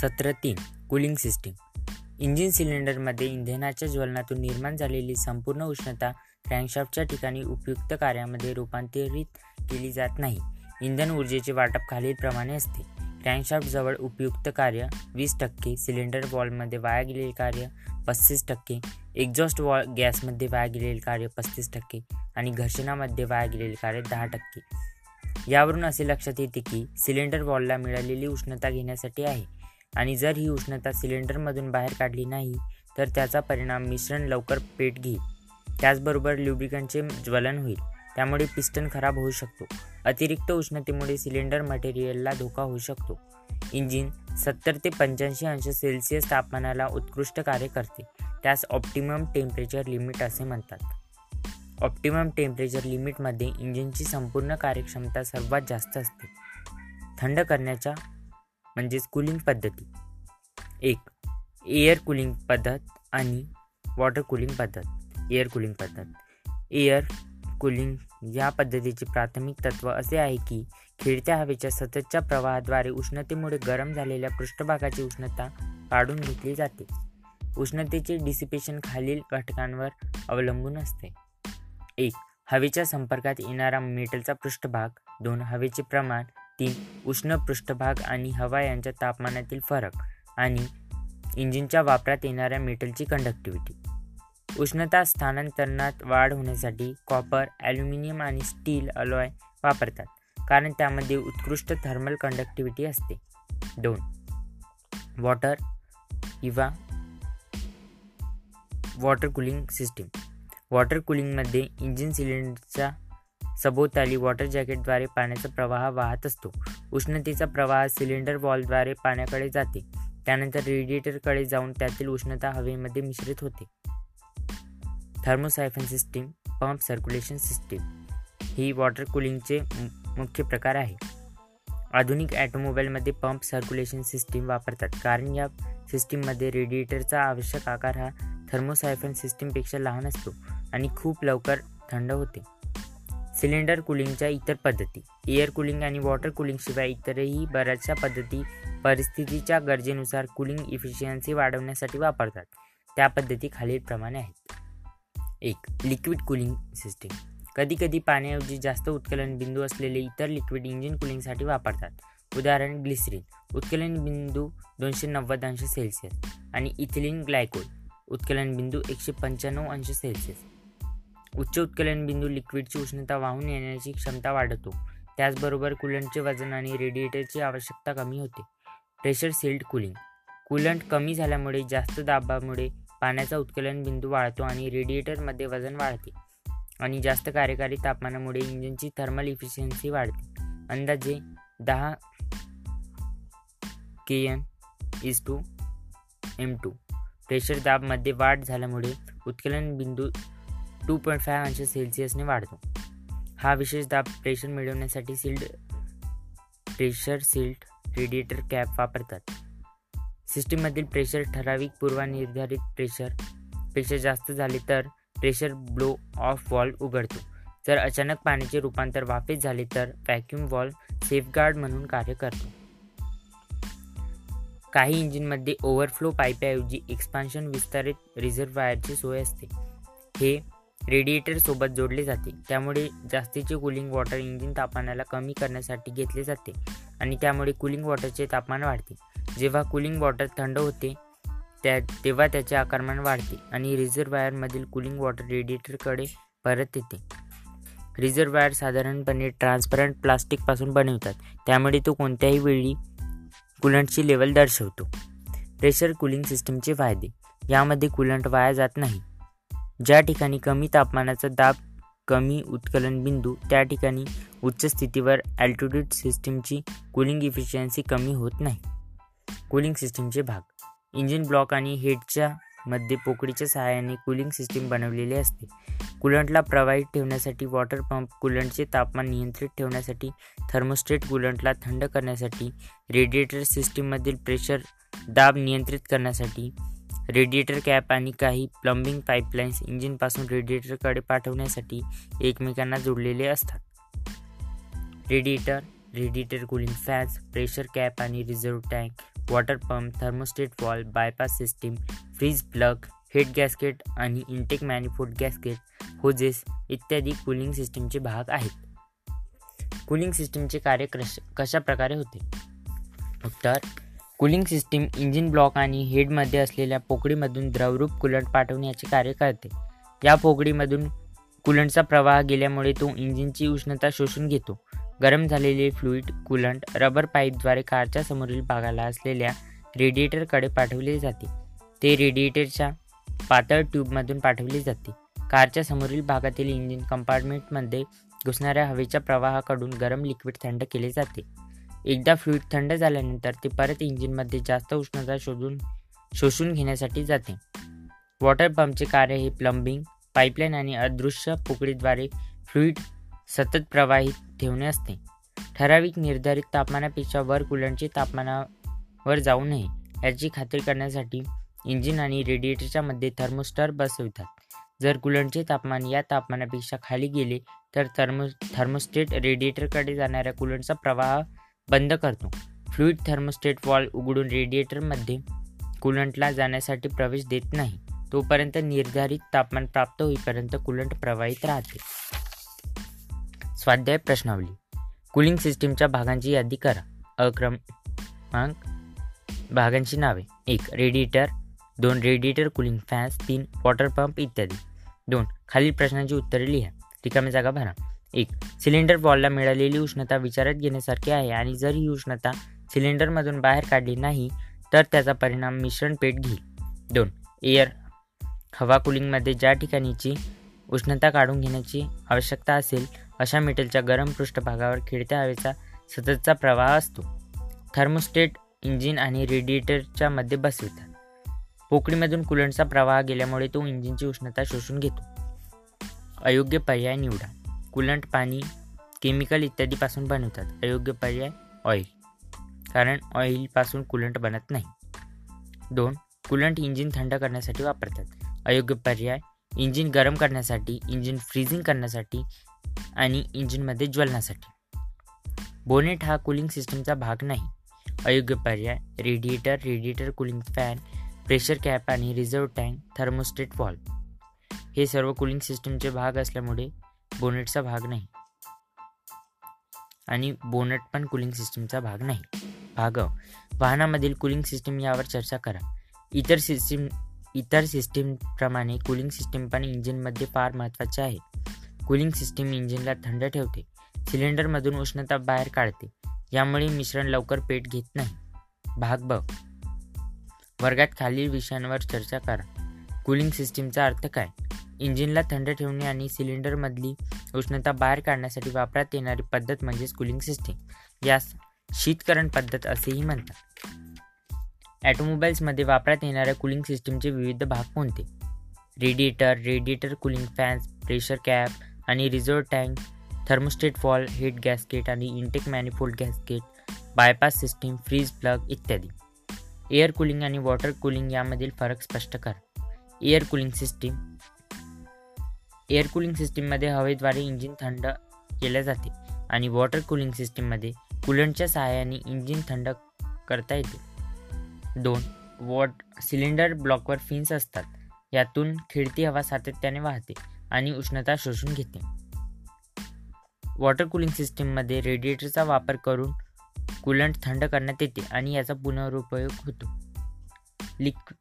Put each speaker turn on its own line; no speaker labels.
सत्र तीन cooling system engine सिलेंडरमध्ये इंधनाच्या ज्वलनातून निर्माण झालेली संपूर्ण उष्णता क्रँकशाफ्टच्या ठिकाणी उपयुक्त कार्यामध्ये रूपांतरित केली जात नाही. इंधन ऊर्जेचे वाटप खालीलप्रमाणे असते. क्रँकशाफ्टजवळ उपयुक्त कार्य वीस टक्के सिलेंडर वॉलमध्ये वाया गेलेले कार्य पस्तीस टक्के एक्झॉस्ट वॉल गॅसमध्ये वाया गेलेले कार्य पस्तीस टक्के आणि घर्षणामध्ये वाया गेलेले कार्य दहा टक्के. यावरून असे लक्षात येते की सिलेंडर वॉलला मिळालेली उष्णता घेण्यासाठी आहे. आणि जर ही उष्णता सिलेंडरमधून बाहेर काढली नाही तर त्याचा परिणाम मिश्रण लवकर पेट घेईल. त्याचबरोबर ल्युब्रिकंटचे ज्वलन होईल. त्यामुळे पिस्टन खराब होऊ शकतो. अतिरिक्त उष्णतेमुळे सिलेंडर मटेरियलला धोका होऊ शकतो. इंजिन सत्तर ते पंच्याऐंशी अंश सेल्सिअस तापमानाला उत्कृष्ट कार्य करते. त्यास ऑप्टिमम टेम्परेचर लिमिट असे म्हणतात. ऑप्टिमम टेम्परेचर लिमिटमध्ये इंजिनची संपूर्ण कार्यक्षमता सर्वात जास्त असते. थंड करण्याच्या म्हणजेच कूलिंग पद्धती. एक एअर कूलिंग पद्धत आणि वॉटर कूलिंग पद्धत. एअर कूलिंग पद्धत. एअर कूलिंग या पद्धतीचे प्राथमिक तत्व असे आहे की खेळत्या हवेच्या सततच्या प्रवाहाद्वारे उष्णतेमुळे गरम झालेल्या पृष्ठभागाची उष्णता काढून घेतली जाते. उष्णतेचे डिसिपेशन खालील घटकांवर अवलंबून असते. एक हवेच्या संपर्कात येणारा मेटलचा पृष्ठभाग दोन हवेचे प्रमाण तीन उष्ण पृष्ठभाग आणि हवा यांच्या तापमानातील फरक आणि इंजिनच्या वापरात येणाऱ्या मेटलची कंडक्टिव्हिटी उष्णता स्थानांतरणात वाढ होण्यासाठी कॉपर ॲल्युमिनियम आणि स्टील अलॉय वापरतात कारण त्यामध्ये उत्कृष्ट थर्मल कंडक्टिव्हिटी असते. दोन वॉटर किंवा वॉटर कूलिंग सिस्टीम वॉटर कूलिंगमध्ये इंजिन सिलेंडरच्या सभोवताली वॉटर जॅकेटद्वारे पाण्याचा प्रवाह वाहत असतो. उष्णतेचा प्रवाह सिलेंडर वॉलद्वारे पाण्याकडे जाते. त्यानंतर रेडिएटरकडे जाऊन त्यातील उष्णता हवेमध्ये मिश्रित होते. Thermosiphon system pump circulation system ही वॉटर कूलिंगचे मुख्य प्रकार आहे. आधुनिक ॲटोमोबाईलमध्ये पंप सर्क्युलेशन सिस्टीम वापरतात. कारण या सिस्टीममध्ये रेडिएटरचा आवश्यक आकार हा थर्मोसायफन सिस्टीमपेक्षा लहान असतो आणि खूप लवकर थंड होते. सिलेंडर कूलिंगच्या इतर पद्धती एअर कूलिंग आणि वॉटर कूलिंगशिवाय इतरही बऱ्याचशा पद्धती परिस्थितीच्या गरजेनुसार कूलिंग इफिशियन्सी वाढवण्यासाठी वापरतात. त्या पद्धती खालीलप्रमाणे आहेत. एक लिक्विड कूलिंग सिस्टीम. कधीकधी पाण्याऐवजी जास्त उत्कलन बिंदू असलेले इतर लिक्विड इंजिन कूलिंगसाठी वापरतात. उदाहरण ग्लिसरीन. उत्कलन बिंदू दोनशे नव्वद अंश सेल्सिअस आणि इथिलिन ग्लायकोल. उत्कलन बिंदू एकशे पंच्याण्णव अंश सेल्सिअस. उच्च उत्कलन बिंदू लिक्विडची उष्णता वाहून येण्याची क्षमता वाढवतो त्याचबरोबर कुलंटचे वजन आणि रेडिएटरची आवश्यकता कमी होते. Pressure sealed cooling. कुलंट कमी झाल्यामुळे जास्त दाबामुळे पाण्याचा उत्कलन बिंदू वाढतो आणि रेडिएटरमध्ये वजन वाढते आणि जास्त कार्यकारी तापमानामुळे इंजिनची थर्मल इफिशियन्सी वाढते. अंदाजे दहा K N is to M two. Pressure दाबमध्ये वाढ झाल्यामुळे उत्कलन बिंदू टू पॉईंट फाय अंश सेल्सिअसने वाढतो. हा विशेष दाब प्रेशर मिळवण्यासाठी sealed pressure sealed radiator cap वापरतात. सिस्टीममधील प्रेशर ठराविक पूर्वनिर्धारित प्रेशरपेक्षा जास्त झाले तर प्रेशर ब्लो ऑफ वॉल्व उघडतो. जर अचानक पाण्याचे रूपांतर वाफेत झाले तर व्हॅक्यूम वॉल्व सेफगार्ड म्हणून कार्य करतो. काही इंजिनमध्ये ओव्हरफ्लो पाईपऐवजी एक्सपान्शन विस्तारित रिझर्वायरची सोय असते. हे रेडिएटरसोबत जोडले जाते. त्यामुळे जास्तीचे कूलिंग वॉटर इंजिन तापमानाला कमी करण्यासाठी घेतले जाते आणि त्यामुळे कूलिंग वॉटरचे तापमान वाढते. जेव्हा कूलिंग वॉटर थंड होते त्या तेव्हा त्याचे आकारमान वाढते आणि रिझर्वायरमधील कूलिंग वॉटर रेडिएटरकडे परत येते. रिझर्वायर साधारणपणे ट्रान्सपरंट प्लास्टिकपासून बनवतात. त्यामुळे तो कोणत्याही वेळी कुलंटची लेवल दर्शवतो. प्रेशर कूलिंग सिस्टीमचे फायदे. यामध्ये कुलंट वाया जात नाही. ज्या ठिकाणी कमी तापमानाचा दाब कमी उत्कलन बिंदू त्या ठिकाणी उच्च स्थितीवर अल्टिट्यूड सिस्टीमची कूलिंग इफिशियन्सी कमी होत नाही. कूलिंग सिस्टीमचे भाग. इंजिन ब्लॉक आणि हेडच्या मध्ये पोकळीच्या सहाय्याने कूलिंग सिस्टीम बनवलेले असते. कुलंटला प्रवाहित ठेवण्यासाठी वॉटर पंप कुलंटचे तापमान नियंत्रित ठेवण्यासाठी थर्मोस्टेट कुलंटला थंड करण्यासाठी रेडिएटर सिस्टीममधील प्रेशर दाब नियंत्रित करण्यासाठी रेडिएटर कॅप आणि काही प्लंबिंग पाईपलाईन्स इंजिनपासून रेडिएटरकडे पाठवण्यासाठी एकमेकांना जोडलेले असतात. Radiator radiator cooling fans pressure cap आणि reserve tank water pump thermostat valve bypass system freeze plug head gasket आणि इंटेक मॅनिफोल्ड गॅस्केट होजेस इत्यादी कूलिंग सिस्टीमचे भाग आहेत. कूलिंग सिस्टीमचे कार्य कश कशा प्रकारे होते? उत्तर कूलिंग सिस्टीम इंजिन ब्लॉक आणि हेडमध्ये असलेल्या पोकळीमधून द्रवरूप कुलंट पाठवण्याचे कार्य करते. या पोकळीमधून कुलंटचा प्रवाह गेल्यामुळे तो इंजिनची उष्णता शोषून घेतो. गरम झालेले फ्लुईड कुलंट रबर पाईपद्वारे कारच्या समोरील भागाला असलेल्या रेडिएटरकडे पाठवले जाते. ते रेडिएटरच्या पातळ ट्यूबमधून पाठवले जाते. कारच्या समोरील भागातील इंजिन कंपार्टमेंटमध्ये घुसणाऱ्या हवेच्या प्रवाहाकडून गरम लिक्विड थंड केले जाते. एकदा फ्लुईड थंड झाल्यानंतर ते परत इंजिनमध्ये जास्त उष्णता शोधून शोषून घेण्यासाठी जाते. वॉटर पंपचे कार्य हे प्लंबिंग पाईपलाईन आणि अदृश्य पोकळीद्वारे फ्लुईड सतत प्रवाहित ठेवणे असते. ठराविक निर्धारित तापमानापेक्षा वर कुलंटचे तापमानावर जाऊ नये याची खात्री करण्यासाठी इंजिन आणि रेडिएटरच्या मध्ये थर्मोस्टर बसवितात. जर कुलंटचे तापमान या तापमानापेक्षा खाली गेले तर थर्मो थर्मोस्टेट रेडिएटरकडे जाणाऱ्या कुलंटचा प्रवाह बंद करतो. फ्लुईड थर्मोस्टेट वॉल उघडून रेडिएटरमध्ये कुलंटला जाण्यासाठी प्रवेश देत नाही. तोपर्यंत निर्धारित तापमान प्राप्त होईपर्यंत कुलंट प्रवाहित राहते. स्वाध्याय प्रश्नावली. कूलिंग सिस्टीमच्या भागांची यादी करा. अक्रमांक भागांची नावे. एक रेडिएटर दोन रेडिएटर कूलिंग फॅन्स तीन वॉटर पंप इत्यादी. दोन खालील प्रश्नांची उत्तरे लिहा. रिकामी जागा भरा. एक सिलेंडर वॉलला मिळालेली उष्णता विचारात घेण्यासारखी आहे आणि जर ही उष्णता सिलेंडरमधून बाहेर काढली नाही तर त्याचा परिणाम मिश्रण पेट घेईल. दोन एअर हवा कुलिंगमध्ये ज्या ठिकाणीची उष्णता काढून घेण्याची आवश्यकता असेल अशा मेटलच्या गरम पृष्ठभागावर खेळत्या हवेचा सततचा प्रवाह असतो. थर्मोस्टेट इंजिन आणि रेडिएटरच्या मध्ये बसवितात पोकळीमधून कुलंटचा प्रवाह गेल्यामुळे तो इंजिनची उष्णता शोषून घेतो. अयोग्य पर्याय निवडा. कुलंट पाणी केमिकल इत्यादीपासून बनवतात. अयोग्य पर्याय ऑइल कारण ऑइलपासून कुलंट बनत नाही. दोन कुलंट इंजिन थंड करण्यासाठी वापरतात. अयोग्य पर्याय इंजिन गरम करण्यासाठी इंजिन फ्रीजिंग करण्यासाठी आणि इंजिनमध्ये ज्वलनासाठी. बोनेट हा कूलिंग सिस्टमचा भाग नाही. अयोग्य पर्याय radiator radiator cooling fan pressure cap आणि रिझर्व टँक थर्मोस्टेट वॉल हे सर्व कूलिंग सिस्टमचे भाग असल्यामुळे बोनेटचा भाग नाही. आणि बोनेट पण कूलिंग सिस्टीमचा भाग नाही. भाग वाहनामधील कूलिंग सिस्टीम यावर चर्चा करा. इतर सिस्टीम इतर सिस्टीमप्रमाणे कूलिंग सिस्टीम पण इंजिनमध्ये फार महत्त्वाचे आहे. कूलिंग सिस्टीम इंजिनला थंड ठेवते. सिलेंडरमधून उष्णता बाहेर काढते. यामुळे मिश्रण लवकर पेट घेत नाही. भाग ब वर्गात खालील विषयांवर चर्चा करा. कूलिंग सिस्टीमचा अर्थ काय? इंजिनला थंड ठेवणे आणि सिलेंडरमधली उष्णता बाहेर काढण्यासाठी वापरात येणारी पद्धत म्हणजेच कूलिंग सिस्टीम. यास शीतकरण पद्धत असेही म्हणतात. ॲटोमोबाईल्समध्ये वापरात येणाऱ्या कूलिंग सिस्टीमचे विविध भाग कोणते? Radiator radiator cooling fans pressure cap आणि reserve tank thermostat valve head gasket आणि intake manifold gasket bypass system freeze plug इत्यादी. एअर कूलिंग आणि वॉटर कूलिंग यामधील फरक स्पष्ट करा. Air cooling system air cooling सिस्टीममध्ये हवेद्वारे इंजिन थंड केले जाते आणि वॉटर कूलिंग सिस्टीममध्ये कूलंटच्या सहाय्याने इंजिन थंड करता येते. दोन वॉट सिलेंडर ब्लॉकवर फिन्स असतात. यातून खिडती हवा सातत्याने वाहते आणि उष्णता शोषून घेते. वॉटर कूलिंग सिस्टीममध्ये रेडिएटरचा वापर करून कूलंट थंड करण्यात येते आणि याचा पुनरुपयोग होतो. लिक्